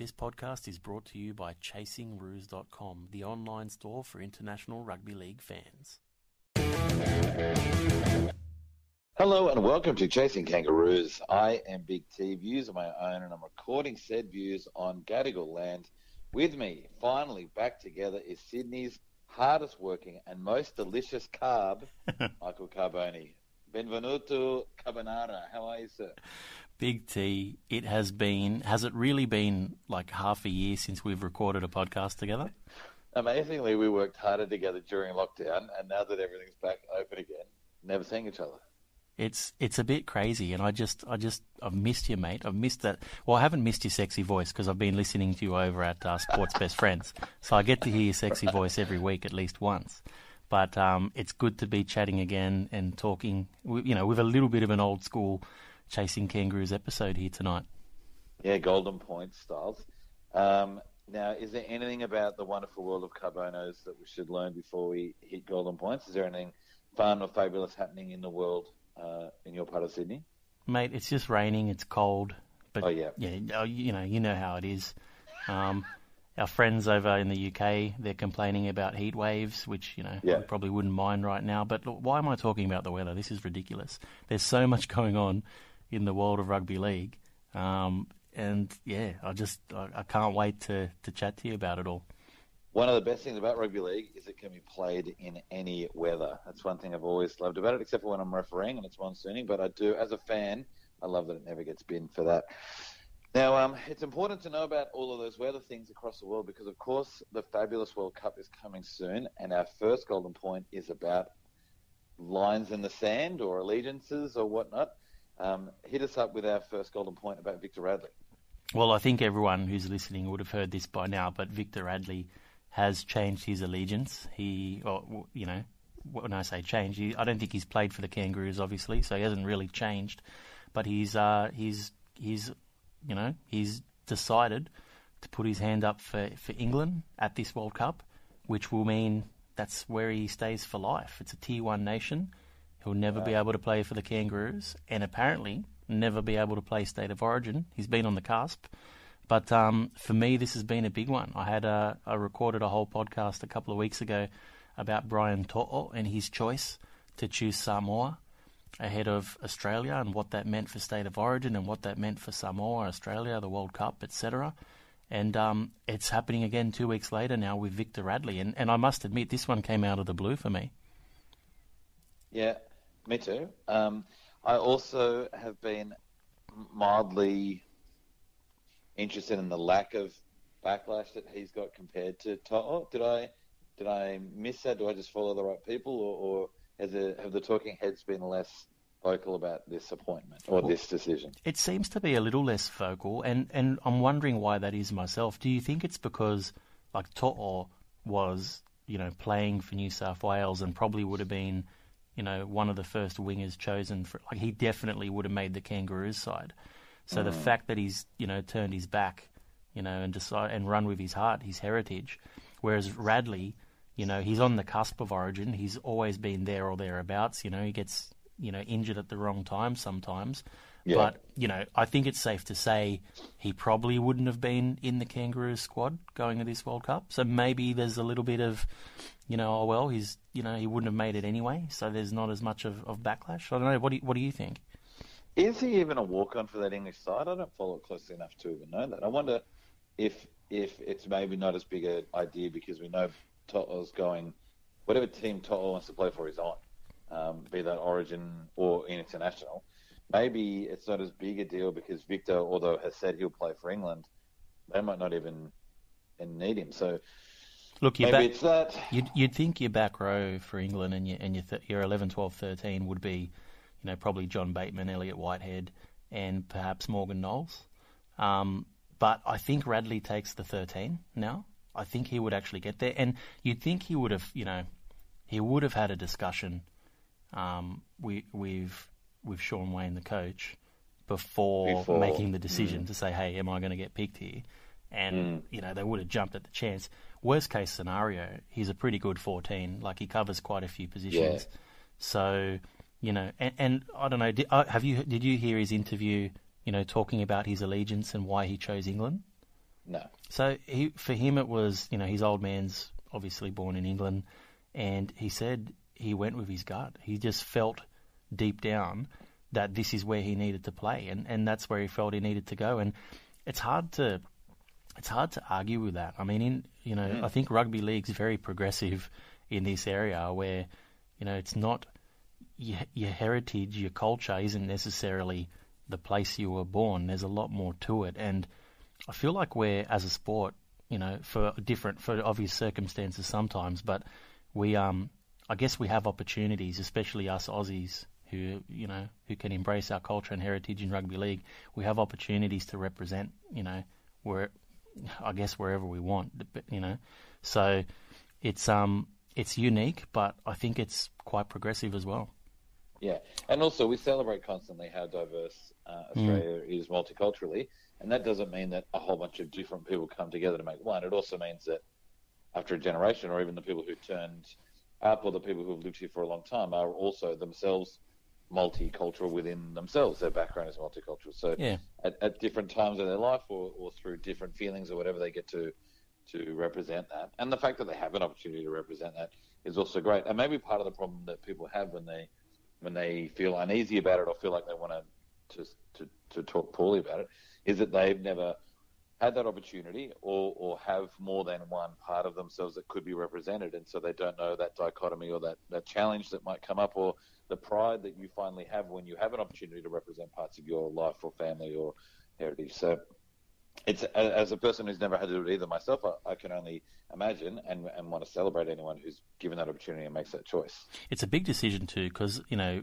This podcast is brought to you by ChasingRoos.com, the online store for international rugby league fans. Hello and welcome to Chasing Kangaroos. I am Big T, views of my own, and I'm recording said views on Gadigal land. With me, finally back together, is Sydney's hardest working and most delicious carb, Michael Carboni. Benvenuto Carbonara. How are you, sir? Big T, it has been, has it really been like half a year since we've recorded a podcast together? Amazingly, we worked harder together during lockdown, and now that everything's back open again, never seeing each other. It's it's a bit crazy, and I just I just I've missed you, mate. I've missed that. Well, I haven't missed your sexy voice because I've been listening to you over at uh, Sports Best Friends, so I get to hear your sexy voice every week at least once. But um, it's good to be chatting again and talking. You know, with a little bit of an old school chasing kangaroos episode here tonight. Yeah, golden point styles. Um, now, is there anything about the wonderful world of carbonos that we should learn before we hit golden points? Is there anything fun or fabulous happening in the world uh, in your part of Sydney? Mate, it's just raining. It's cold. But Oh, yeah. yeah, you know, you know how it is. Um, our friends over in the UK, they're complaining about heat waves, which you know Yeah. Probably wouldn't mind right now. But look, why am I talking about the weather? This is ridiculous. There's so much going on in the world of rugby league, um, and yeah, I just I, I can't wait to to chat to you about it all. One of the best things about rugby league is it can be played in any weather. That's one thing I've always loved about it, except for when I'm refereeing and it's monsooning. But I do, as a fan, I love that it never gets binned for that. Now, um, it's important to know about all of those weather things across the world because, of course, the fabulous World Cup is coming soon, and our first golden point is about lines in the sand or allegiances or whatnot. Um, hit us up with our first golden point about Victor Radley. Well, I think everyone who's listening would have heard this by now, but Victor Radley has changed his allegiance. He, or, you know, when I say change, he, I don't think he's played for the Kangaroos, obviously, so he hasn't really changed. But he's, uh, he's, he's, you know, he's decided to put his hand up for, for England at this World Cup, which will mean that's where he stays for life. It's a Tier 1 nation. He'll never be able to play for the Kangaroos, and apparently never be able to play State of Origin. He's been on the cusp. But um, for me, this has been a big one. I had a, I recorded a whole podcast a couple of weeks ago about Brian To'o and his choice to choose Samoa ahead of Australia and what that meant for State of Origin and what that meant for Samoa, Australia, the World Cup, etc. And um, it's happening again two weeks later now with Victor Radley. And, and I must admit, this one came out of the blue for me. Yeah, me too. Um, I also have been mildly interested in the lack of backlash that he's got compared to To'o. Did I did I miss that? Do I just follow the right people, or, or has have the talking heads been less vocal about this appointment or this decision? It seems to be a little less vocal, and, and I'm wondering why that is myself. Do you think it's because, like, To'o was, you know, playing for New South Wales and probably would have been, you know, one of the first wingers chosen for, like, he definitely would have made the Kangaroos side. So the mm. fact that he's, you know, turned his back, you know, and decide and run with his heart, his heritage, whereas Radley, you know, he's on the cusp of Origin. He's always been there or thereabouts. You know, he gets, you know, injured at the wrong time sometimes. Yeah. But you know, I think it's safe to say he probably wouldn't have been in the Kangaroos squad going to this World Cup. So maybe there's a little bit of, you know, oh well, he's, you know, he wouldn't have made it anyway. So there's not as much of, of backlash. I don't know. What do you, what do you think? Is he even a walk on for that English side? I don't follow it closely enough to even know that. I wonder if if it's maybe not as big an idea because we know To'o's going, whatever team To'o wants to play for, is on, um, be that Origin or in international. Maybe it's not as big a deal because Victor, although has said he'll play for England, they might not even need him. So Look, your maybe back, you'd, you'd think your back row for England and your and your, th- your 11, 12, 13 would be, you know, probably John Bateman, Elliot Whitehead, and perhaps Morgan Knowles. Um, but I think Radley takes the 13 now. I think he would actually get there, and you'd think he would have, you know, he would have had a discussion um, with with with Shaun Wane, the coach, before, Before, making the decision to say, "Hey, am I going to get picked here?" And you know, they would have jumped at the chance. Worst case scenario, he's a pretty good 14. Like he covers quite a few positions. Yeah. So, you know, and, and I don't know. Did, uh, have you did you hear his interview? You know, talking about his allegiance and why he chose England. No. So he, for him, it was you know his old man's obviously born in England, and he said he went with his gut. He just felt deep down that this is where he needed to play, and, and that's where he felt he needed to go. And it's hard to it's hard to argue with that. I mean, in you know, mm. I think rugby league's very progressive in this area where you know it's not your, your heritage, your culture isn't necessarily the place you were born. There's a lot more to it, and I feel like we're as a sport, you know, for different for obvious circumstances sometimes, but we um I guess we have opportunities, especially us Aussies who you know who can embrace our culture and heritage in rugby league. We have opportunities to represent, you know, where I guess wherever we want, you know. So it's um it's unique, but I think it's quite progressive as well. Yeah, and also we celebrate constantly how diverse uh, Australia mm. is multiculturally, and that doesn't mean that a whole bunch of different people come together to make one. It also means that after a generation, or even the people who turned up, or the people who have lived here for a long time, are also themselves multicultural within themselves. Their background is multicultural. So yeah. at, at different times of their life, or, or through different feelings or whatever, they get to to represent that. And the fact that they have an opportunity to represent that is also great. And maybe part of the problem that people have when they when they feel uneasy about it or feel like they want to to to talk poorly about it is that they've never had that opportunity or, or have more than one part of themselves that could be represented and so they don't know that dichotomy or that, that challenge that might come up or the pride that you finally have when you have an opportunity to represent parts of your life or family or heritage so it's as a person who's never had to do it either myself, I, I, can only imagine and, and want to celebrate anyone who's given that opportunity and makes that choice. It's a big decision too, because you know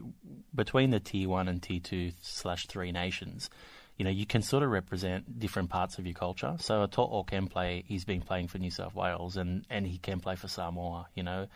between the T one and T two slash Three nations, you know you can sort of represent different parts of your culture. So a To'o can play; he's been playing for New South Wales, and and he can play for Samoa. You know,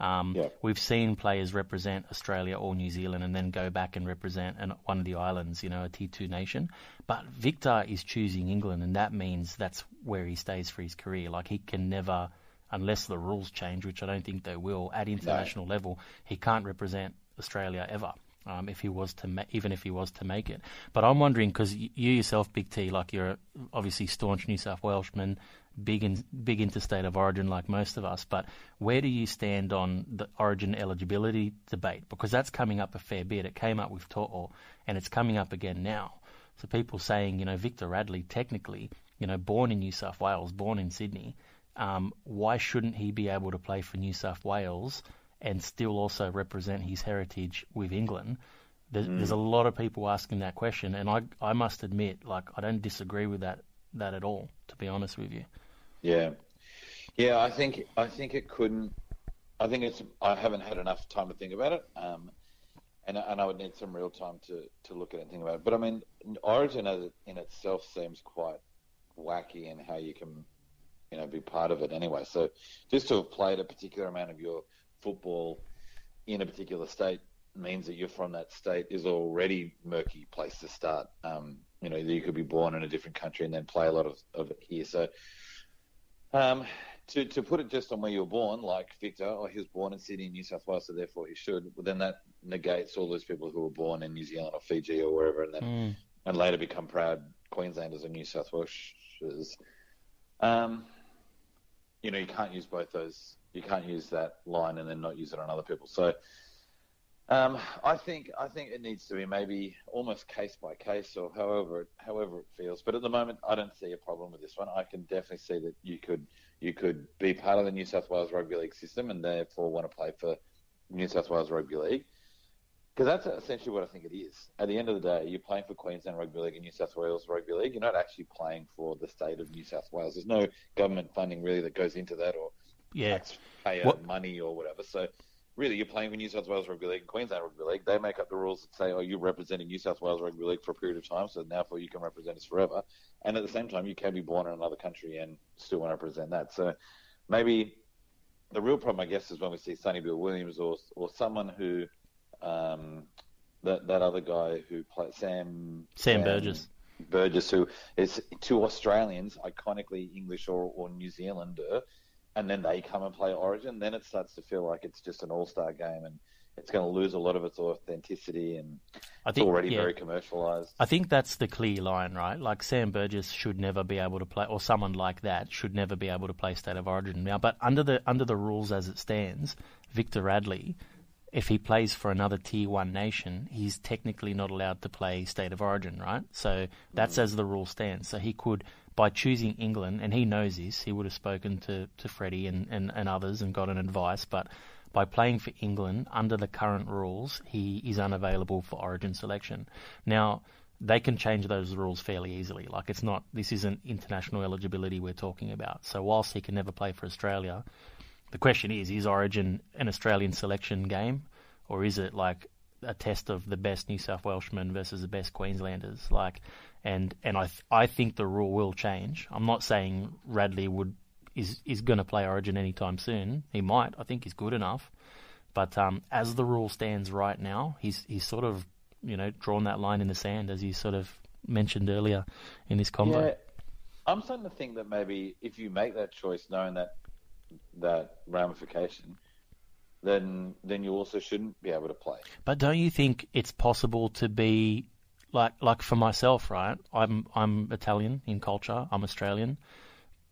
um, yeah. We've seen players represent Australia or New Zealand and then go back and represent an, one of the islands, you know, a T2 nation. But Victor is choosing England, and that means that's where he stays for his career. Like he can never, unless the rules change, which I don't think they will, at international no. level, he can't represent Australia ever. Um, if he was to ma- even if he was to make it, but I'm wondering because you yourself, Big T, like you're obviously staunch New South Welshman, big in, big interstate of origin like most of us, but where do you stand on the origin eligibility debate? Because that's coming up a fair bit. It came up with To'o, and it's coming up again now. So people saying, you know, Victor Radley, technically, you know, born in New South Wales, born in Sydney, um, why shouldn't he be able to play for New South Wales and still also represent his heritage with England? There's, mm. there's a lot of people asking that question, and I, I must admit, like, I don't disagree with that that at all, to be honest with you. Yeah, yeah. I think I think it couldn't. I think it's. I haven't had enough time to think about it, um, and and I would need some real time to to look at it and think about it. But I mean, Origin in itself seems quite wacky in how you can, you know, be part of it anyway. So just to have played a particular amount of your football in a particular state means that you're from that state is already murky place to start. Um, you know, you could be born in a different country and then play a lot of, of it here. So um, to, to put it just on where you were born, like Victor, oh, he was born in Sydney, New South Wales, so therefore he should. Well, then that negates all those people who were born in New Zealand or Fiji or wherever, and then mm. and later become proud Queenslanders or New South Welshers. Um, you know, you can't use both those. You can't use that line and then not use it on other people. So um, I think I think it needs to be maybe almost case by case or however it, however it feels. But at the moment, I don't see a problem with this one. I can definitely see that you could you could be part of the New South Wales Rugby League system and therefore want to play for New South Wales Rugby League. Because that's essentially what I think it is. At the end of the day, you're playing for Queensland Rugby League and New South Wales Rugby League. You're not actually playing for the state of New South Wales. There's no government funding really that goes into that or yeah. taxpayer what? money or whatever. So really you're playing for New South Wales Rugby League and Queensland Rugby League. They make up the rules that say, oh, you're representing New South Wales Rugby League for a period of time, so therefore you can represent us forever. And at the same time, you can be born in another country and still want to represent that. So maybe the real problem, I guess, is when we see Sonny Bill Williams or or someone who um, that that other guy who played Sam Sam, Sam Burgess. Burgess, who is to Australians iconically English or, or New Zealander, and then they come and play Origin, then it starts to feel like it's just an all-star game, and it's going to lose a lot of its authenticity, and I it's already yeah. very commercialized. I think that's the clear line, right? Like Sam Burgess should never be able to play, or someone like that should never be able to play State of Origin now. But under the under the rules as it stands, Victor Radley, if he plays for another Tier One nation, he's technically not allowed to play State of Origin, right? So that's mm. as the rule stands. So he could, by choosing England, and he knows this, he would have spoken to to Freddie and, and, and others and gotten advice, but by playing for England under the current rules, he is unavailable for Origin selection. Now, they can change those rules fairly easily. Like it's not, this isn't international eligibility we're talking about. So whilst he can never play for Australia, the question is: Is Origin an Australian selection game, or is it like a test of the best New South Welshmen versus the best Queenslanders? Like, and and I th- I think the rule will change. I'm not saying Radley would is is going to play Origin anytime soon. He might. I think he's good enough. But um, as the rule stands right now, he's he's sort of you know drawn that line in the sand as you sort of mentioned earlier in this convo. Yeah, I'm starting to think that maybe if you make that choice, knowing that that ramification, then then you also shouldn't be able to play. But don't you think it's possible to be like like for myself, right? I'm I'm Italian in culture. I'm Australian,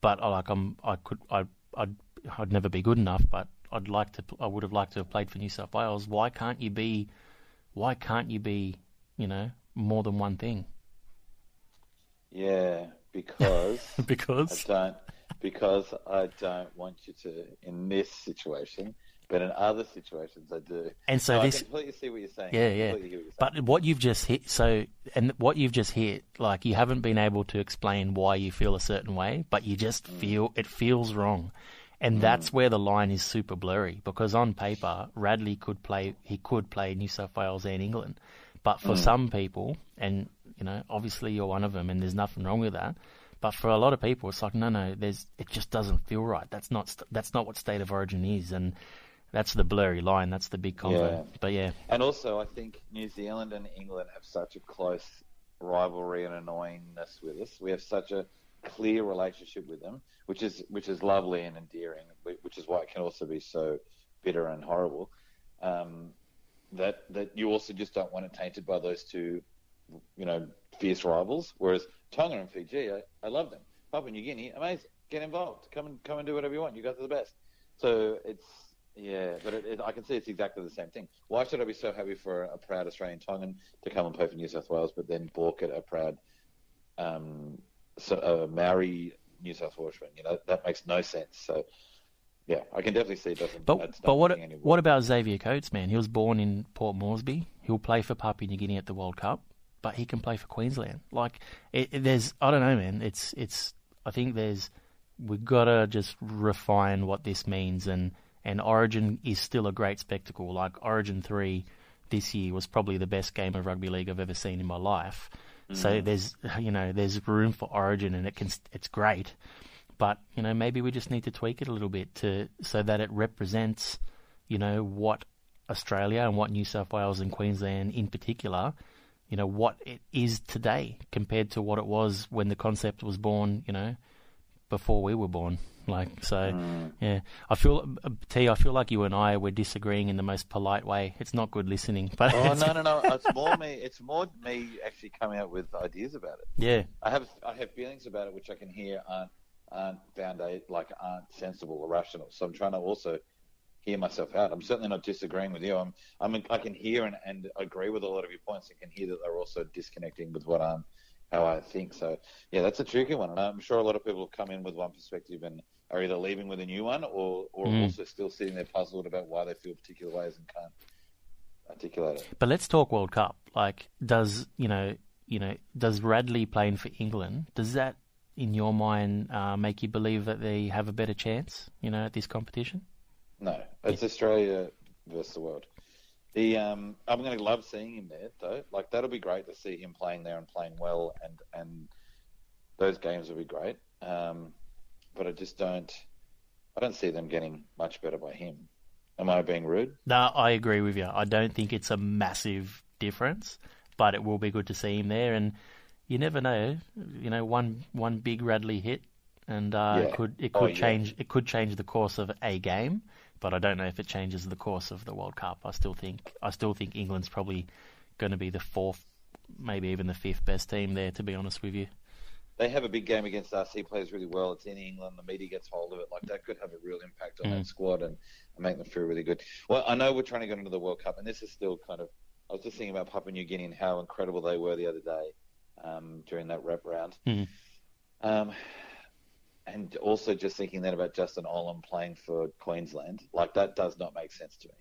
but I like I'm I could I I'd I'd never be good enough. But I'd like to I would have liked to have played for New South Wales. Why can't you be? Why can't you be? You know, more than one thing. Yeah, because because I don't because I don't want you to in this situation, but in other situations I do. and so No, this I completely see what you're saying. Yeah, yeah. what saying. But what you've just hit, so and what you've just hit, like you haven't been able to explain why you feel a certain way, but you just Mm. feel it feels wrong, and that's where the line is super blurry. Because on paper, Radley could play, he could play New South Wales and England, but Mm. for some people, and you know, obviously you're one of them, and there's nothing wrong with that. But for a lot of people, it's like no, no, there's it just doesn't feel right. That's not that's not what state of origin is, and that's the blurry line. That's the big convo. Yeah. But yeah, And also, I think New Zealand and England have such a close rivalry and annoyingness with us. We have such a clear relationship with them, which is which is lovely and endearing, which is why it can also be so bitter and horrible. Um, that that you also just don't want it tainted by those two, you know, fierce rivals. Whereas Tonga and Fiji, I, I love them. Papua New Guinea, amazing. Get involved. Come and come and do whatever you want. You guys are the best. So it's yeah, but it, it, I can see it's exactly the same thing. Why should I be so happy for a proud Australian Tongan to come and play for New South Wales, but then balk at a proud um, so, uh, Maori New South Welshman? You know that makes no sense. So yeah, I can definitely see it doesn't. But but what what about Xavier Coates, man? He was born in Port Moresby. He'll play for Papua New Guinea at the World Cup, but he can play for Queensland. Like it, it- there's I don't know, man. It's it's I think there's we've got to just refine what this means and and Origin is still a great spectacle. Like Origin 3 this year was probably the best game of rugby league I've ever seen in my life. So mm. there's you know there's room for Origin and it can it's great but you know maybe we just need to tweak it a little bit to so that it represents you know what Australia and what New South Wales and Queensland in particular you know what it is today compared to what it was when the concept was born you know before we were born like so mm. yeah I feel uh, T I feel like you and I were disagreeing in the most polite way it's not good listening but Oh no no no! It's more me. It's more me actually coming up with ideas about it. yeah I have I have feelings about it which I can hear aren't aren't founded eh, like aren't sensible or rational. So I'm trying to also hear myself out. I'm certainly not disagreeing with you. I'm I'm I can hear and, and agree with a lot of your points. I can hear that they're also disconnecting with what I'm how I think. So yeah, that's a tricky one. And I'm sure a lot of people come in with one perspective and are either leaving with a new one or or Mm. also still sitting there puzzled about why they feel particular ways and can't articulate it. But let's talk World Cup. Like, does you know, you know, does Radley playing for England? Does that, in your mind, uh, make you believe that they have a better chance? You know, at this competition. No, it's Australia versus the world. The um, I'm going to love seeing him there though. Like that'll be great to see him playing there and playing well, and and those games will be great. Um, but I just don't, I don't see them getting much better by him. Am I being rude? No, I agree with you. I don't think it's a massive difference, but it will be good to see him there. And you never know. You know, one one big Radley hit, and uh, Yeah. it could it Oh, could yeah. change it could change the course of a game. but I don't know if it changes the course of the World Cup. I still think I still think England's probably going to be the fourth, maybe even the fifth best team there. To be honest with you, they have a big game against us. He plays really well. It's in England. The media gets hold of it. Like that could have a real impact on mm. that squad and, and make them feel really good. Well, I know we're trying to get into the World Cup, and this is still kind of. I was just thinking about Papua New Guinea and how incredible they were the other day um, during that rep round. Mm. Um, and also just thinking then about Justin Olam playing for Queensland, like that does not make sense to me.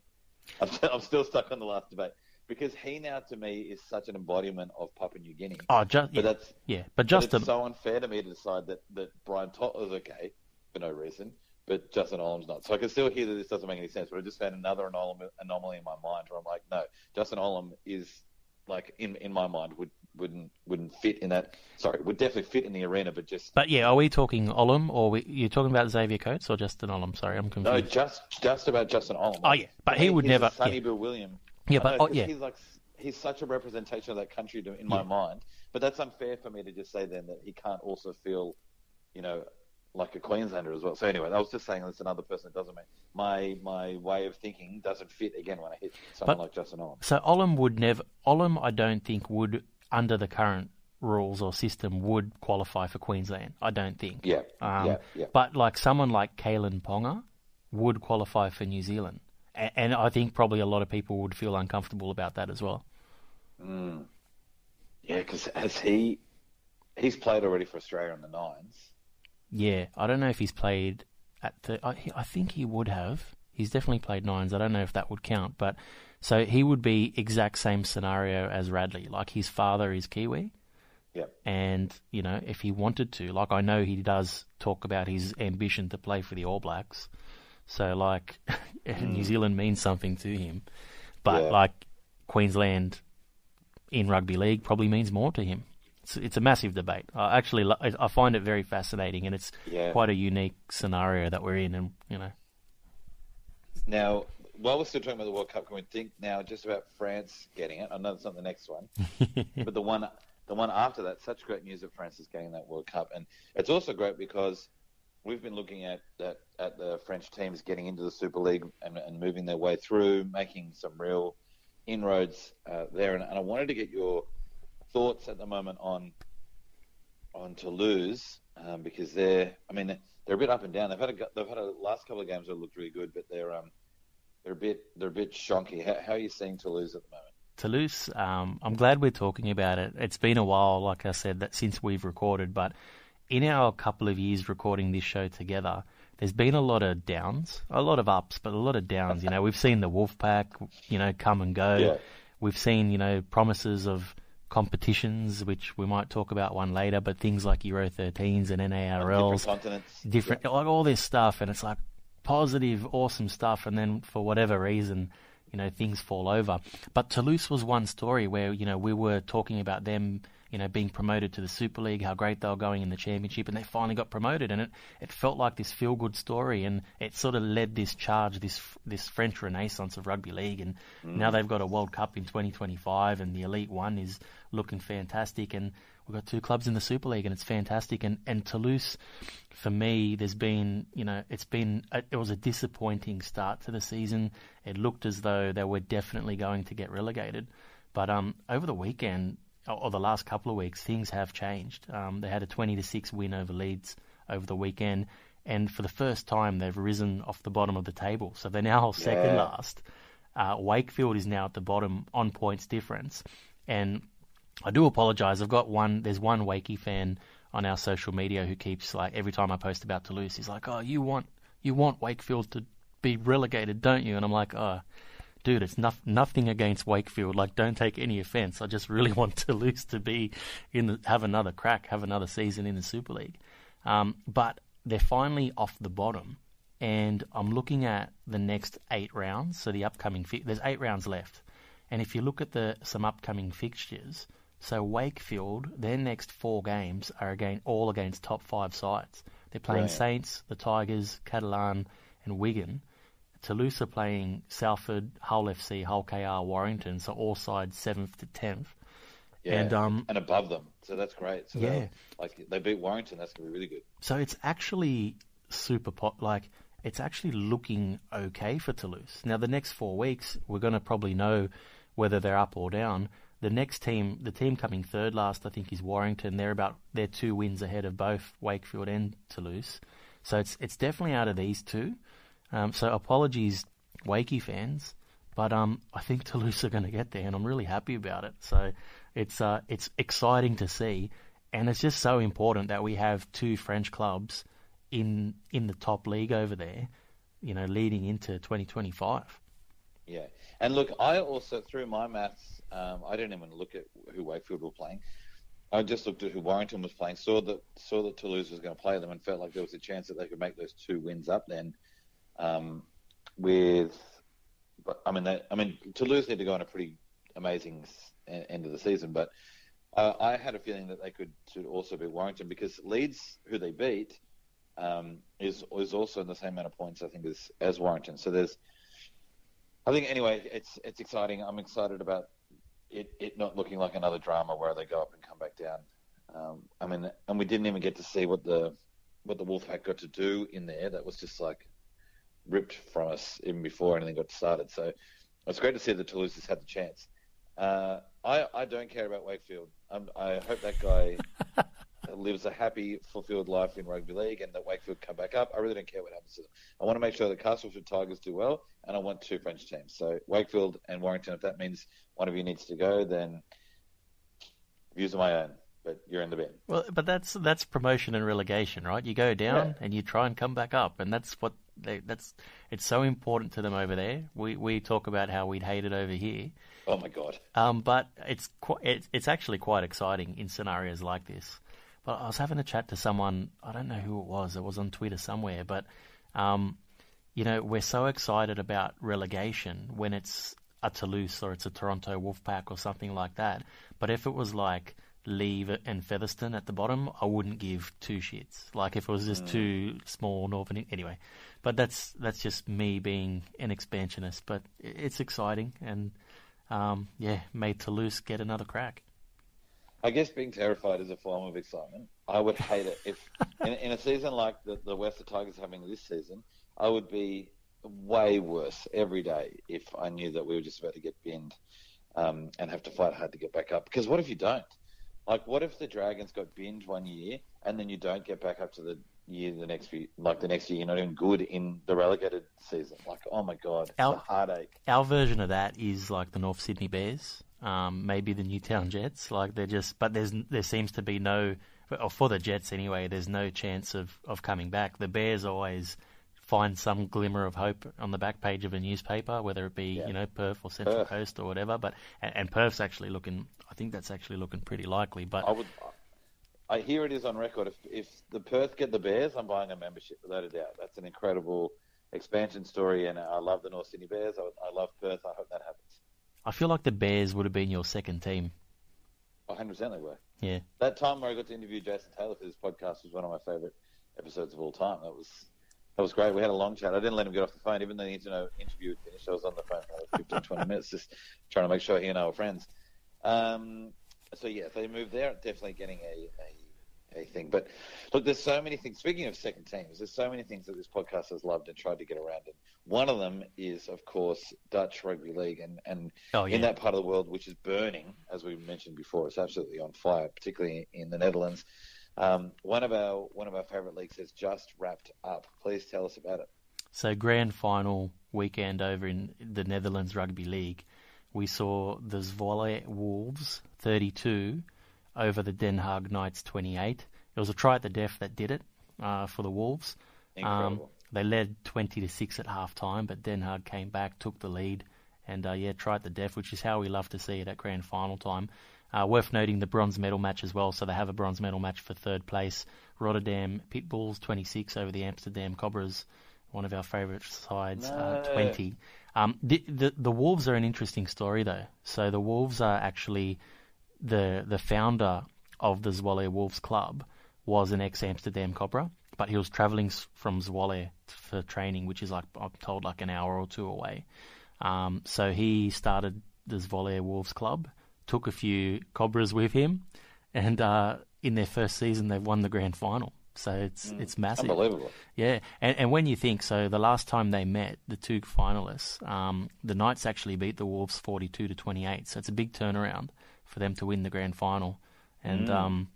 I'm, I'm still stuck on the last debate because he now to me is such an embodiment of Papua New Guinea. Oh, just but that's yeah, but Justin. But it's so unfair to me to decide that that Brian is okay for no reason, but Justin Olam's not. So I can still hear that this doesn't make any sense. But I just found another anomaly in my mind where I'm like, no, Justin Olam is like in in my mind would wouldn't wouldn't fit in that. Sorry, would definitely fit in the arena, but just. But yeah, are we talking Olam or we, you're talking about Xavier Coates or Justin Olam? Sorry, I'm confused. No, just just about Justin Olam. Oh yeah, but he, he would never. Sonny yeah. Bill William. Yeah, but know, oh, yeah, he's like he's such a representation of that country to, in my mind. But that's unfair for me to just say then that he can't also feel, you know, like a Queenslander as well. So anyway, I was just saying that's another person that doesn't mean my my way of thinking doesn't fit again when I hit someone but, like Justin Olam. So Olam would never Olam I don't think would under the current rules or system would qualify for Queensland. I don't think. Yeah. Um, yeah, yeah. But like someone like Kalyn Ponga would qualify for New Zealand, and, and I think probably a lot of people would feel uncomfortable about that as well. Mm. Yeah, because has he he's played already for Australia in the nines? Yeah, I don't know if he's played at the. I, I think he would have. He's definitely played nines. I don't know if that would count, but so he would be exact same scenario as Radley. Like his father is Kiwi, Yep. And, you know, if he wanted to, like I know he does talk about his ambition to play for the All Blacks. So, like, mm. New Zealand means something to him. But, yeah. like, Queensland in rugby league probably means more to him. It's, it's a massive debate. I actually, I find it very fascinating, and it's yeah. quite a unique scenario that we're in, and, you know. Now, while we're still talking about the World Cup, can we think now just about France getting it? I know it's not the next one, but the one the one after that, such great news that France is getting that World Cup, and it's also great because we've been looking at at, at the French teams getting into the Super League and, and moving their way through, making some real inroads uh, there, and, and, I wanted to get your thoughts at the moment on on Toulouse um, because they're, I mean, they're a bit up and down. They've had a they've had a last couple of games that looked really good, but they're um they're a bit they're a bit shonky. How, how are you seeing Toulouse at the moment? Toulouse, um, I'm glad we're talking about it. It's been a while, like I said, that since we've recorded, but in our couple of years recording this show together, there's been a lot of downs, a lot of ups, but a lot of downs. You know, we've seen the Wolfpack, you know, come and go. Yeah. We've seen, you know, promises of competitions, which we might talk about one later, but things like Euro 13s and NARLs, different continents, different, yeah. like all this stuff, and it's like positive, awesome stuff, and then for whatever reason, you know, things fall over. But Toulouse was one story where, you know, we were talking about them, you know, being promoted to the Super League, how great they were going in the championship, and they finally got promoted, and it, it felt like this feel good story, and it sort of led this charge, this this French renaissance of rugby league, and mm. now they've got a World Cup in 2025, and the Elite One is looking fantastic, and we've got two clubs in the Super League, and it's fantastic. And and Toulouse, for me, there's been you know it's been a, it was a disappointing start to the season. It looked as though they were definitely going to get relegated, but um over the weekend or the last couple of weeks, things have changed. Um, they had a 20 to six win over Leeds over the weekend, and for the first time, they've risen off the bottom of the table. So they're now second yeah. last. Uh, Wakefield is now at the bottom on points difference, and I do apologise. I've got one. There's one Wakey fan on our social media who keeps like every time I post about Toulouse, he's like, "Oh, you want you want Wakefield to be relegated, don't you?" And I'm like, "Oh, dude, it's no, nothing against Wakefield. Like, don't take any offence. I just really want Toulouse to be in the, have another crack, have another season in the Super League." Um, but they're finally off the bottom, and I'm looking at the next eight rounds. So the upcoming fi- there's eight rounds left, and if you look at the some upcoming fixtures so Wakefield, their next four games are again all against top five sides. They're playing right. Saints, the Tigers, Catalan, and Wigan. Toulouse are playing Salford, Hull FC, Hull KR, Warrington. So all sides seventh to tenth. Yeah, and um and above them. So that's great. So yeah, like they beat Warrington. That's gonna be really good. So it's actually super pot. Like it's actually looking okay for Toulouse. Now, the next four weeks, we're going to probably know whether they're up or down. The next team, the team coming third last, I think, is Warrington. They're about they're two wins ahead of both Wakefield and Toulouse. So it's it's definitely out of these two. Um, so apologies, Wakey fans, but um, I think Toulouse are going to get there, and I'm really happy about it. So it's uh, it's exciting to see, and it's just so important that we have two French clubs in in the top league over there, you know, leading into 2025. Yeah, and look, I also through my maths, um, I didn't even look at who Wakefield were playing. I just looked at who Warrington was playing, saw that saw that Toulouse was going to play them, and felt like there was a chance that they could make those two wins up. Then, um, with I mean, they, I mean, Toulouse need to go on a pretty amazing end of the season, but uh, I had a feeling that they could should also beat Warrington because Leeds, who they beat, um, is is also in the same amount of points I think as as Warrington. So there's, I think anyway, it's it's exciting. I'm excited about it it not looking like another drama where they go up and come back down. Um, I mean, and we didn't even get to see what the what the Wolfpack got to do in there. That was just like ripped from us even before anything got started. So it's great to see that Toulouse has had the chance. Uh, I, I don't care about Wakefield. Um, I hope that guy lives a happy, fulfilled life in rugby league and that Wakefield come back up. I really don't care what happens to them. I want to make sure that Castleford Tigers do well, and I want two French teams. So Wakefield and Warrington, if that means one of you needs to go, then views are my own but you're in the bin. Well, but that's that's promotion and relegation, right? You go down yeah. and you try and come back up, and that's what they, that's it's so important to them over there. We we talk about how we'd hate it over here. Oh my god! Um, but it's qu- it's it's actually quite exciting in scenarios like this. But I was having a chat to someone. I don't know who it was. It was on Twitter somewhere. But um, you know, we're so excited about relegation when it's a Toulouse or it's a Toronto Wolfpack or something like that. But if it was like Leigh and Featherstone at the bottom, I wouldn't give two shits. Like if it was just mm. two small northern anyway. But that's that's just me being an expansionist. But it's exciting, and um, yeah, may Toulouse get another crack. I guess being terrified is a form of excitement. I would hate it if, in, in, a season like the, the Western Tigers having this season, I would be way worse every day if I knew that we were just about to get binned um, and have to fight hard to get back up. Because what if you don't? Like, what if the Dragons got binned one year and then you don't get back up to the year the next few, like the next year, you're not even good in the relegated season? Like, oh my god, our, a heartache. Our version of that is like the North Sydney Bears, um, maybe the Newtown Jets. Like they're just, but there's there seems to be no, or for the Jets anyway, there's no chance of of coming back. The Bears always find some glimmer of hope on the back page of a newspaper, whether it be yeah. you know Perth or Central Perth. Coast or whatever. But and, and, Perth's actually looking. I think that's actually looking pretty likely. But I would. I hear it is on record. If if the Perth get the Bears, I'm buying a membership without a doubt. That's an incredible expansion story, and I love the North Sydney Bears. I, I love Perth. I hope that happens. I feel like the Bears would have been your second team. 100% they were. Yeah. That time where I got to interview Jason Taylor for this podcast was one of my favourite episodes of all time. That was that was great. We had a long chat. I didn't let him get off the phone, even though the interview had finished. I was on the phone for 15, 20 minutes, just trying to make sure he and I were friends. Um, so yeah, if they move there, definitely getting a, a, a thing. But look, there's so many things. Speaking of second teams, there's so many things that this podcast has loved and tried to get around. And one of them is, of course, Dutch rugby league, and and oh, yeah. in that part of the world which is burning, as we mentioned before, it's absolutely on fire, particularly in the Netherlands. Um, one of our one of our favourite leagues has just wrapped up. Please tell us about it. So grand final weekend over in the Netherlands Rugby League, we saw the Zwolle Wolves 32 over the Den Haag Knights 28. It was a try at the death that did it uh, for the Wolves. Um, they led 20 to six at half time, but Den Haag came back, took the lead, and uh, yeah, tried the death, which is how we love to see it at grand final time. Uh, worth noting the bronze medal match as well. So they have a bronze medal match for third place. Rotterdam Pitbulls 26 over the Amsterdam Cobras, one of our favourite sides, uh, no. uh, 20. Um, the, the, the Wolves are an interesting story though. So the Wolves are actually the the founder of the Zwolle Wolves Club was an ex Amsterdam Cobra, but he was travelling from Zwolle for training, which is like I'm told like an hour or two away. Um, so he started the Zwolle Wolves Club took a few Cobras with him, and uh, in their first season, they've won the grand final. So it's mm. it's massive. Unbelievable. Yeah, and, and when you think so, the last time they met, the two finalists, um, the Knights actually beat the Wolves forty-two to twenty-eight. So it's a big turnaround for them to win the grand final, and mm. um,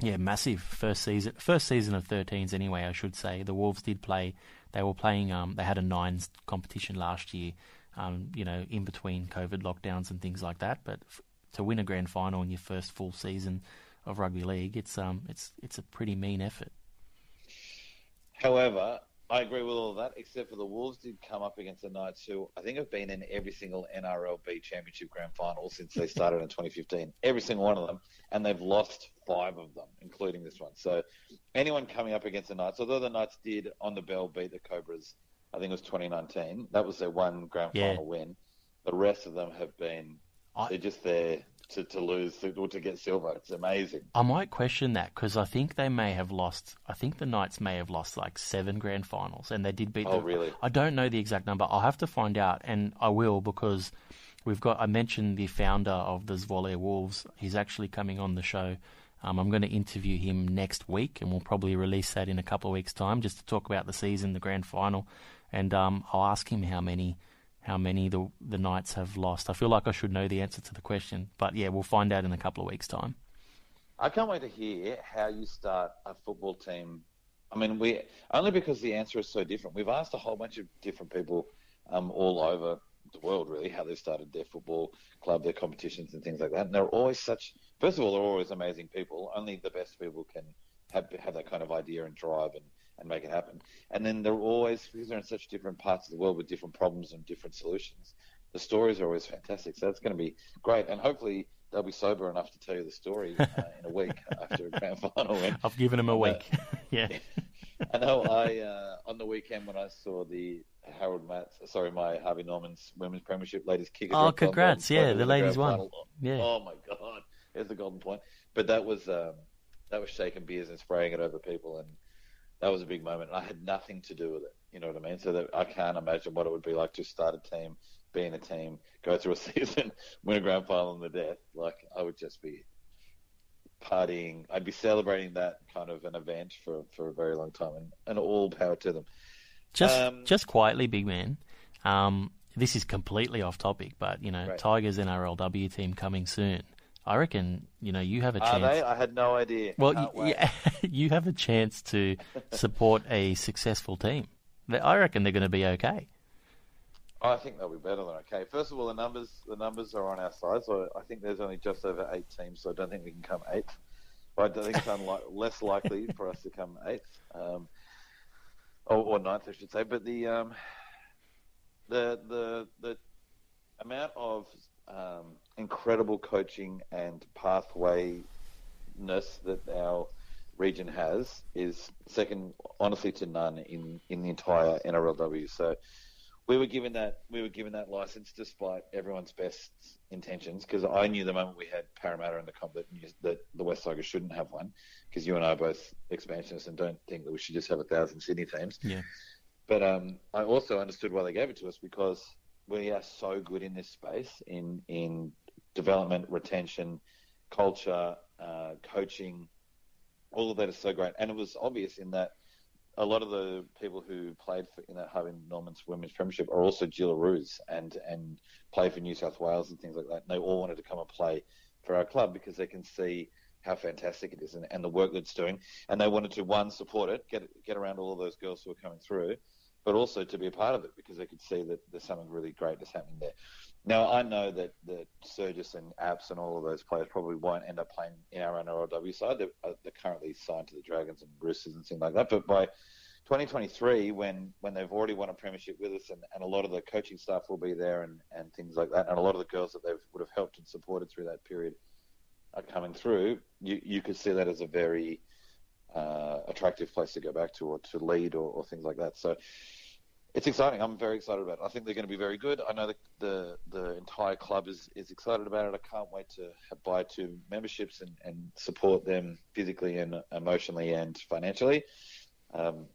yeah, massive first season. First season of 13s, anyway. I should say the Wolves did play. They were playing. Um, they had a nines competition last year. Um, you know, in between COVID lockdowns and things like that. But to win a grand final in your first full season of rugby league, it's um, it's it's a pretty mean effort. However, I agree with all of that, except for the Wolves did come up against the Knights, who I think have been in every single NRLB Championship Grand Final since they started in 2015. Every single one of them, and they've lost five of them, including this one. So, anyone coming up against the Knights, although the Knights did on the bell beat the Cobras, I think it was 2019. That was their one Grand yeah. Final win. The rest of them have been I, they're just there to, to lose or to get silver. It's amazing. I might question that because I think they may have lost. I think the Knights may have lost like seven grand finals, and they did beat. Oh, the, really? I don't know the exact number. I'll have to find out, and I will because we've got. I mentioned the founder of the Zwolle Wolves. He's actually coming on the show. Um, I'm going to interview him next week, and we'll probably release that in a couple of weeks' time, just to talk about the season, the grand final, and um, I'll ask him how many how many the the Knights have lost. I feel like I should know the answer to the question, but yeah, we'll find out in a couple of weeks' time. I can't wait to hear how you start a football team. I mean, we only because the answer is so different. We've asked a whole bunch of different people um, all over the world, really, how they started their football club, their competitions, and things like that. And they're always such. First of all, they're always amazing people. Only the best people can have have that kind of idea and drive and and make it happen. And then they're always because they're in such different parts of the world with different problems and different solutions. The stories are always fantastic, so that's going to be great. And hopefully they'll be sober enough to tell you the story uh, in a week after a grand final win. I've given them a week. yeah. I know. I uh, on the weekend when I saw the Harold Matts, sorry, my Harvey Norman's women's premiership ladies kicker. Oh, congrats! Yeah, the ladies won. Yeah. Oh my god, there's the golden point. But that was um, that was shaking beers and spraying it over people, and that was a big moment. I had nothing to do with it. You know what I mean? So that I can't imagine what it would be like to start a team, be in a team, go through a season, win a grand final, in the death. Like I would just be partying. I'd be celebrating that kind of an event for, for a very long time, and, and all power to them. Just um, just quietly, big man. Um, this is completely off topic, but you know, right. Tigers NRLW team coming soon. I reckon you know you have a chance. Are they? I had no idea. Well, yeah, you have a chance to support a successful team. I reckon they're going to be okay. I think they'll be better than okay. First of all, the numbers the numbers are on our side, so I think there's only just over eight teams, so I don't think we can come eighth. But I think it's unlike, less likely for us to come eighth, um, or, or, ninth, I should say. But the um, the the the amount of um, incredible coaching and pathwayness that our region has is second, honestly, to none in, in the entire NRLW. So we were given that we were given that license despite everyone's best intentions because I knew the moment we had Parramatta in the comp that, that the West Tigers shouldn't have one because you and I are both expansionists and don't think that we should just have a thousand Sydney teams. Yeah. But um, I also understood why they gave it to us because we are so good in this space in in development, retention, culture, uh, coaching. All of that is so great, and it was obvious in that a lot of the people who played for, in that Harvey Norman's Women's Premiership are also Jillaroos and and play for New South Wales and things like that. And they all wanted to come and play for our club because they can see how fantastic it is and, and the work that it's doing. And they wanted to one support it, get get around all of those girls who are coming through, but also to be a part of it because they could see that there's something really great that's happening there. Now I know that that Sergis and Apps and all of those players probably won't end up playing in our NRLW side. They're, uh, they're currently signed to the Dragons and Roosters and things like that. But by 2023, when when they've already won a premiership with us, and, and a lot of the coaching staff will be there, and, and things like that, and a lot of the girls that they would have helped and supported through that period are coming through, you you could see that as a very uh, attractive place to go back to or to lead or, or things like that. So it's exciting. I'm very excited about it. I think they're going to be very good. I know the the, the entire club is, is excited about it. I can't wait to have, buy two memberships and, and support them physically and emotionally and financially. Um,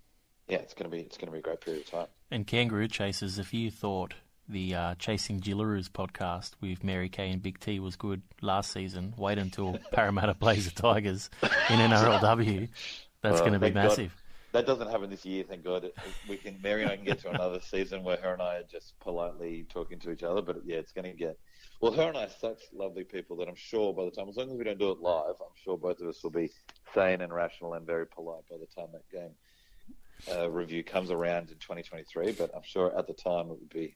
yeah, it's going to be it's going to be a great period of time. And Kangaroo Chasers, if you thought the uh, Chasing Jillaroos podcast with Mary Kay and Big T was good last season, wait until Parramatta plays the Tigers in NRLW. That's Well, going to be massive. God. That doesn't happen this year, thank God. We can Mary and I can get to another season where her and I are just politely talking to each other. But yeah, it's going to get. Well, her and I are such lovely people that I'm sure by the time, as long as we don't do it live, I'm sure both of us will be sane and rational and very polite by the time that game uh, review comes around in 2023. But I'm sure at the time it would be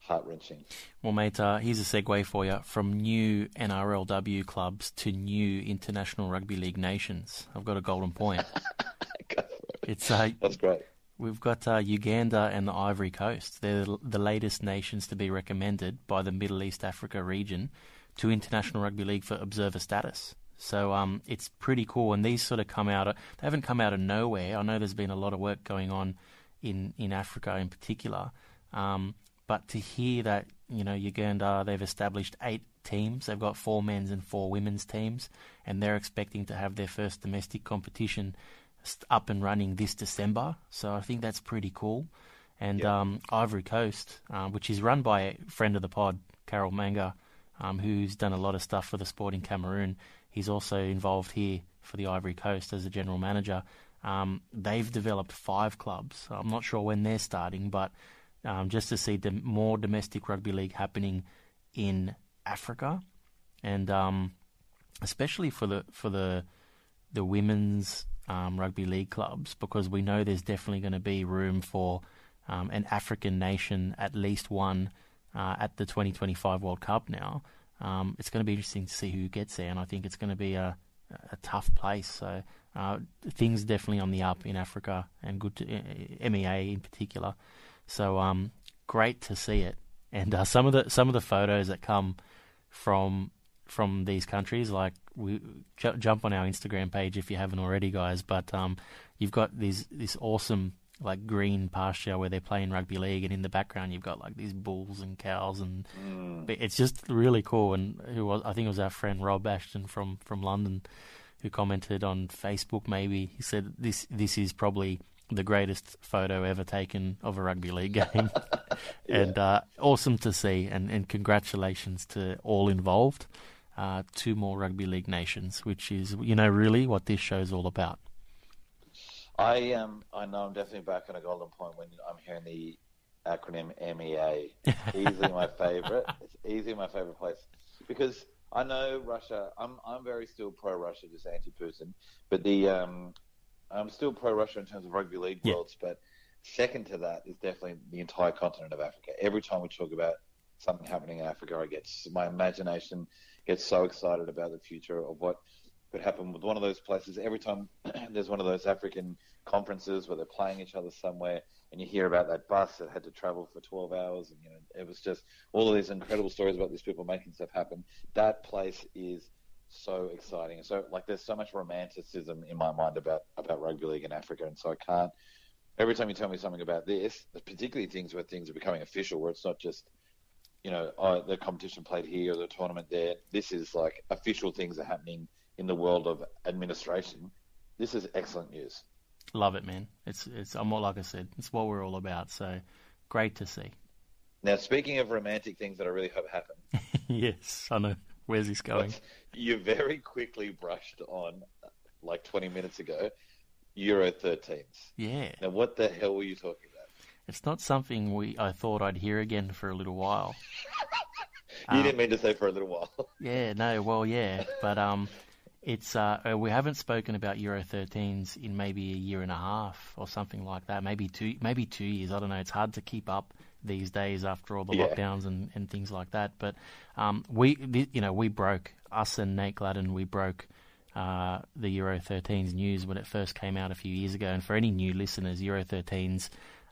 heart wrenching. Well, mate, uh, here's a segue for you from new NRLW clubs to new International Rugby League nations. I've got a golden point. It's uh, That's great. We've got uh, Uganda and the Ivory Coast. They're the latest nations to be recommended by the Middle East Africa region to International Rugby League for observer status. So um, it's pretty cool. And these sort of come out. Of, they haven't come out of nowhere. I know there's been a lot of work going on in in Africa in particular. Um, but to hear that you know Uganda, they've established eight teams. They've got four men's and four women's teams, and they're expecting to have their first domestic competition up and running this December. So I think that's pretty cool. And Yeah. um, Ivory Coast, uh, which is run by a friend of the pod, Carol Manga, um, who's done a lot of stuff for the sport in Cameroon. He's also involved here for the Ivory Coast as a general manager. Um, they've developed five clubs. I'm not sure when they're starting, but um, just to see the more domestic rugby league happening in Africa, and um, especially for the for the the women's um, rugby league clubs, because we know there's definitely going to be room for um, an African nation, at least one, uh, at the 2025 World Cup. Now, um, it's going to be interesting to see who gets there, and I think it's going to be a a tough place. So uh, things definitely on the up in Africa, and good to uh, MEA in particular. So um, great to see it, and uh, some of the some of the photos that come from from these countries, like we ju- jump on our Instagram page if you haven't already, guys. But um, you've got these this awesome like green pasture where they're playing rugby league, and in the background you've got like these bulls and cows, and but it's just really cool. And who was I think it was our friend Rob Ashton from from London who commented on Facebook. Maybe he said this this is probably the greatest photo ever taken of a rugby league game, and uh, awesome to see. And, and congratulations to all involved. Uh, two more rugby league nations, which is you know really what this show's all about. I um I know I'm definitely back on a golden point when I'm hearing the acronym MEA. Easily my favorite. It's easily my favorite place because I know Russia. I'm I'm very still pro Russia, just anti Putin. But the um I'm still pro Russia in terms of rugby league Yeah. worlds. But second to that is definitely the entire continent of Africa. Every time we talk about something happening in Africa, I get my imagination gets so excited about the future of what could happen with one of those places. Every time there's one of those African conferences where they're playing each other somewhere, and you hear about that bus that had to travel for 12 hours, and you know it was just all of these incredible stories about these people making stuff happen. That place is so exciting. So like, there's so much romanticism in my mind about about rugby league in Africa, and so I can't. Every time you tell me something about this, particularly things where things are becoming official, where it's not just you know, the competition played here or the tournament there. This is like official things are happening in the world of administration. This is excellent news. Love it, man. It's it's I'm all like I said, it's what we're all about. So great to see. Now, speaking of romantic things that I really hope happen, yes, I know. Where's this going? you very quickly brushed on, like 20 minutes ago, Euro 13s. Yeah, Now, what the hell were you talking? It's not something we I thought I'd hear again for a little while. You Um, didn't mean to say for a little while. Yeah, no, well, yeah, but um, it's uh, uh, we haven't spoken about Euro 13s in maybe a year and a half or something like that. Maybe two, maybe two years. I don't know. It's hard to keep up these days after all the Yeah. lockdowns and, and things like that. But um, we, you know, we broke us and Nate Gladden. We broke uh, the Euro 13s news when it first came out a few years ago. And for any new listeners, Euro 13s,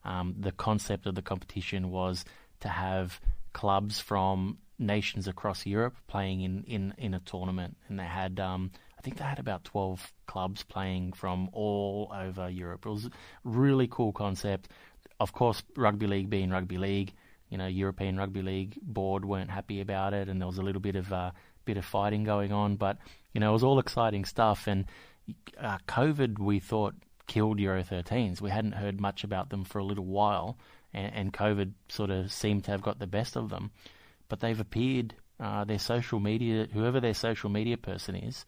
um, the concept of the competition was to have clubs from nations across Europe playing in, in, in a tournament, and they had um, I think they had about twelve clubs playing from all over Europe. It was a really cool concept. Of course, rugby league being rugby league, you know, European Rugby League board weren't happy about it, and there was a little bit of uh, bit of fighting going on. But you know, it was all exciting stuff. And uh, COVID, we thought killed Euro 13s. We hadn't heard much about them for a little while, and, and COVID sort of seemed to have got the best of them. But they've appeared. Uh, their social media, whoever their social media person is,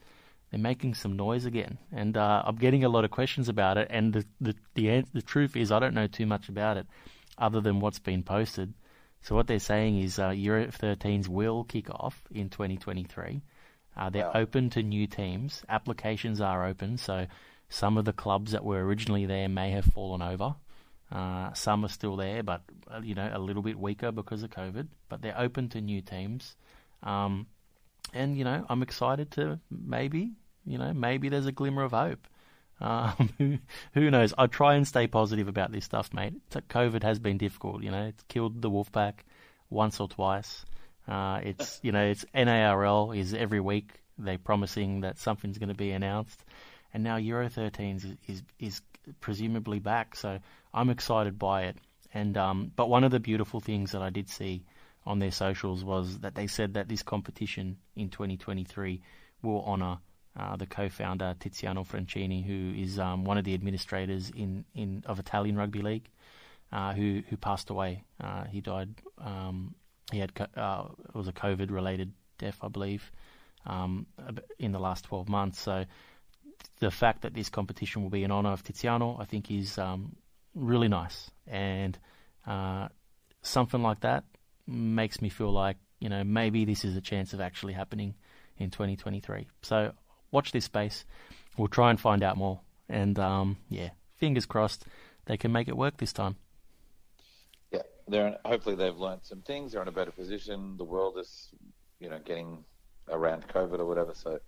they're making some noise again, and uh, I'm getting a lot of questions about it. And the the the, the truth is, I don't know too much about it, other than what's been posted. So what they're saying is uh, Euro 13s will kick off in 2023. Uh, they're wow. open to new teams. Applications are open, so some of the clubs that were originally there may have fallen over. Uh, some are still there, but uh, you know a little bit weaker because of COVID. But they're open to new teams, um, and you know I'm excited to maybe you know maybe there's a glimmer of hope. Um, who, knows? I try and stay positive about this stuff, mate. COVID has been difficult. You know, it's killed the Wolfpack once or twice. Uh, it's you know it's NARL is every week they promising that something's going to be announced, and now Euro 13 is, is is presumably back. So I'm excited by it. And um, but one of the beautiful things that I did see on their socials was that they said that this competition in 2023 will honour uh, the co-founder Tiziano Francini, who is um, one of the administrators in, in of Italian rugby league, uh, who who passed away. Uh, he died um, he had uh, it was a COVID related death, I believe, um, in the last 12 months. So the fact that this competition will be in honour of Tiziano, I think, is um, really nice, and uh, something like that makes me feel like you know maybe this is a chance of actually happening in 2023. So watch this space. We'll try and find out more, and um, yeah, fingers crossed they can make it work this time they're hopefully they've learned some things. They're in a better position. The world is, you know, getting around COVID or whatever. So,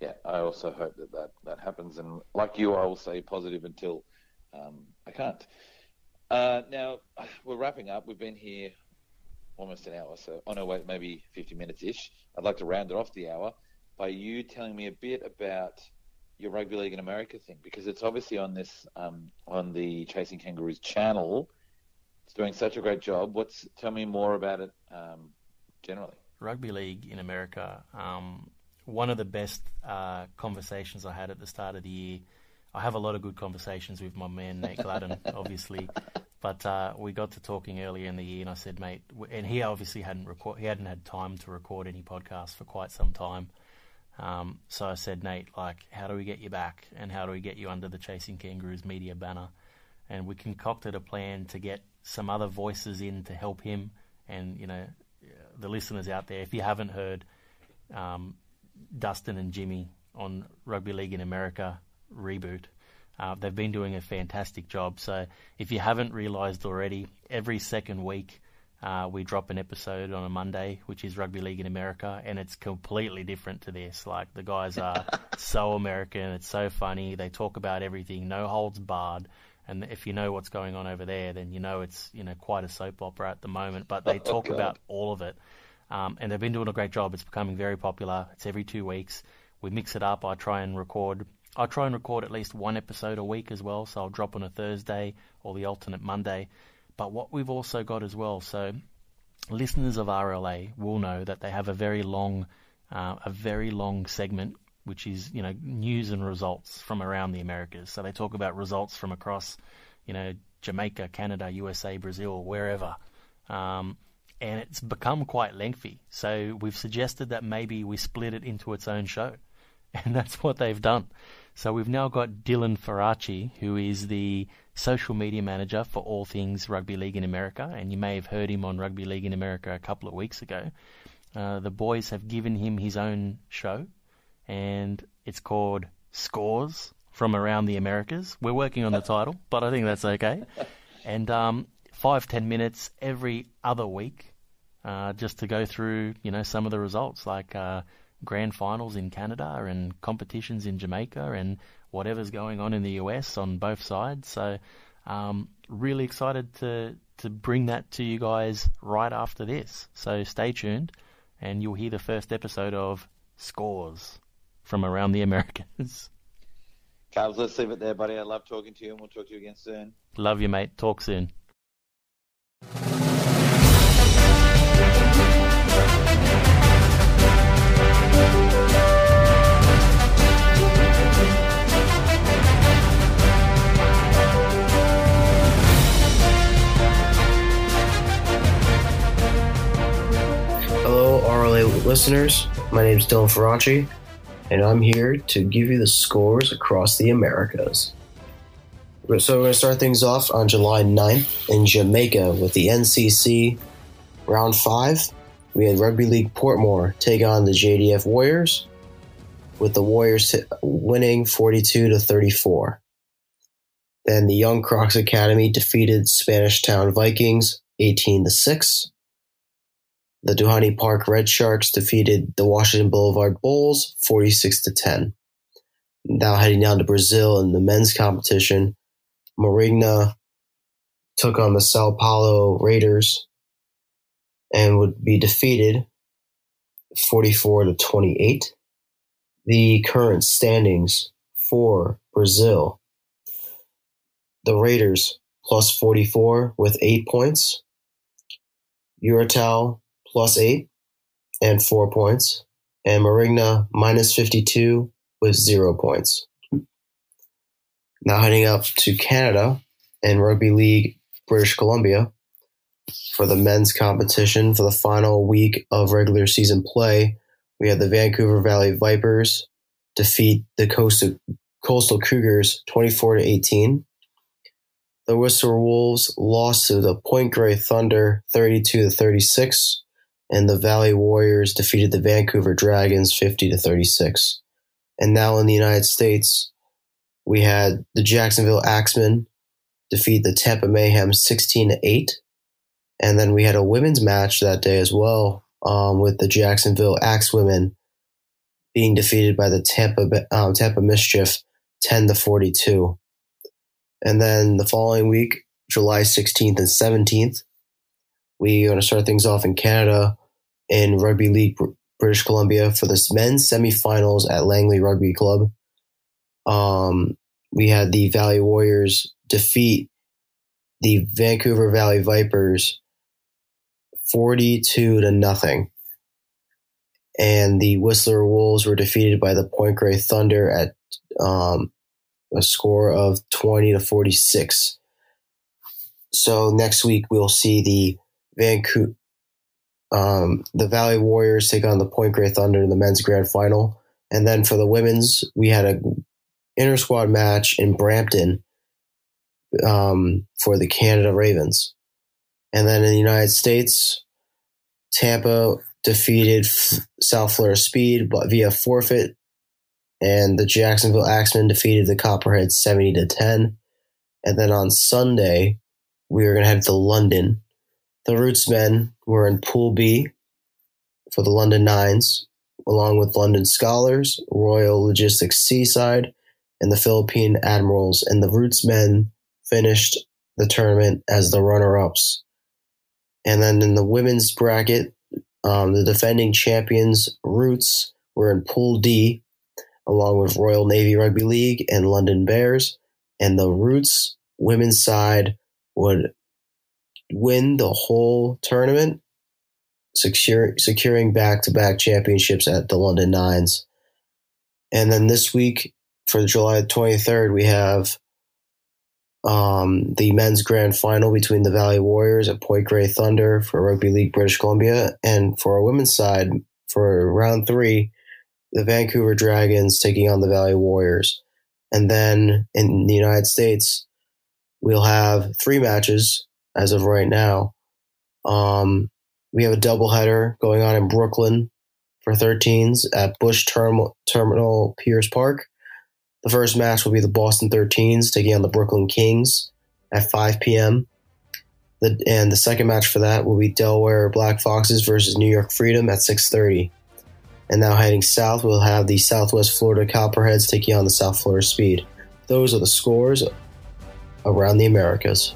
yeah, I also hope that that, that happens. And like you, I will say positive until um, I can't. Uh, now we're wrapping up. We've been here almost an hour, so oh no, wait, maybe 50 minutes ish. I'd like to round it off the hour by you telling me a bit about your rugby league in America thing because it's obviously on this um, on the Chasing Kangaroos channel it's doing such a great job. What's tell me more about it um, generally? Rugby league in America. Um, one of the best uh, conversations I had at the start of the year. I have a lot of good conversations with my man Nate Gladden, obviously, but uh, we got to talking earlier in the year, and I said, mate, and he obviously hadn't record, he hadn't had time to record any podcasts for quite some time. Um, so I said, Nate, like, how do we get you back, and how do we get you under the Chasing Kangaroos media banner? And we concocted a plan to get some other voices in to help him. And you know, the listeners out there, if you haven't heard um, Dustin and Jimmy on Rugby League in America reboot, uh, they've been doing a fantastic job. So if you haven't realised already, every second week. Uh, we drop an episode on a Monday, which is Rugby League in America, and it's completely different to this. Like the guys are so American, it's so funny. They talk about everything, no holds barred. And if you know what's going on over there, then you know it's you know quite a soap opera at the moment. But they oh, talk about all of it, um, and they've been doing a great job. It's becoming very popular. It's every two weeks. We mix it up. I try and record. I try and record at least one episode a week as well. So I'll drop on a Thursday or the alternate Monday. But what we've also got as well, so listeners of RLA will know that they have a very long, uh, a very long segment which is you know news and results from around the Americas. So they talk about results from across, you know, Jamaica, Canada, USA, Brazil, wherever. Um, and it's become quite lengthy. So we've suggested that maybe we split it into its own show, and that's what they've done. So we've now got Dylan Faraci, who is the social media manager for all things rugby league in America, and you may have heard him on Rugby League in America a couple of weeks ago. Uh, the boys have given him his own show and it's called Scores from Around the Americas. We're working on the title, but I think that's okay. And um, five ten minutes every other week, uh, just to go through you know some of the results like uh, grand finals in Canada and competitions in Jamaica and whatever's going on in the US on both sides. So um, really excited to to bring that to you guys right after this. So stay tuned, and you'll hear the first episode of Scores from around the Americas. Carlos, let's leave it there, buddy. I love talking to you, and we'll talk to you again soon. Love you, mate. Talk soon. Hello, RLA listeners. My name is Dylan Ferracci. and I'm here to give you the scores across the Americas. So we're going to start things off on July 9th in Jamaica with the NCC Round 5. We had Rugby League Portmore take on the JDF Warriors, with the Warriors winning 42 to 34. Then the Young Crocs Academy defeated Spanish Town Vikings 18 to 6. The Duhaney Park Red Sharks defeated the Washington Boulevard Bulls 46 to 10. Now heading down to Brazil in the men's competition, Marigna took on the Sao Paulo Raiders and would be defeated 44 to 28. The current standings for Brazil the Raiders plus 44 with 8 points, Uratal plus 8 and 4 points, and Marigna minus 52 with 0 points. Now heading up to Canada and Rugby League British Columbia for the men's competition for the final week of regular season play. We had the Vancouver Valley Vipers defeat the Coastal, Coastal Cougars 24 to 18. The Whistler Wolves lost to the Point Grey Thunder 32 to 36, and the Valley Warriors defeated the Vancouver Dragons 50 to 36. And now in the United States, we had the Jacksonville Axemen defeat the Tampa Mayhem 16 to 8. And then we had a women's match that day as well um, with the Jacksonville Axewomen being defeated by the Tampa um, Tampa Mischief 10 to 42. And then the following week, July 16th and 17th, we're going to start things off in Canada in Rugby League British Columbia for the men's semifinals at Langley Rugby Club. Um, we had the Valley Warriors defeat the Vancouver Valley Vipers 42 to nothing. And the Whistler Wolves were defeated by the Point Grey Thunder at um, a score of 20 to 46. So next week we'll see the Vancouver, um, the Valley Warriors take on the Point Grey Thunder in the men's grand final, and then for the women's, we had a inter squad match in Brampton um, for the Canada Ravens, and then in the United States, Tampa defeated F- South Florida Speed, via forfeit and the Jacksonville Axemen defeated the Copperheads 70 to 10. And then on Sunday, we were going to head to London. The Rootsmen were in Pool B for the London Nines, along with London Scholars, Royal Logistics Seaside, and the Philippine Admirals. And the Roots men finished the tournament as the runner ups. And then in the women's bracket, um, the defending champions, Roots, were in Pool D along with Royal Navy Rugby League and London Bears, and the Roots women's side would win the whole tournament, secure, securing back to back championships at the London Nines. And then this week, for July 23rd, we have um, the men's grand final between the Valley Warriors at Point Grey Thunder for Rugby League British Columbia. And for our women's side, for round three, the Vancouver Dragons taking on the Valley Warriors. And then in the United States, we'll have three matches as of right now. Um, we have a doubleheader going on in Brooklyn for 13s at Bush Term- Terminal Piers Park. The first match will be the Boston 13s taking on the Brooklyn Kings at 5 p.m. The, and the second match for that will be Delaware Black Foxes versus New York Freedom at 6:30. And now heading south, we'll have the Southwest Florida Copperheads taking on the South Florida Speed. Those are the scores around the Americas.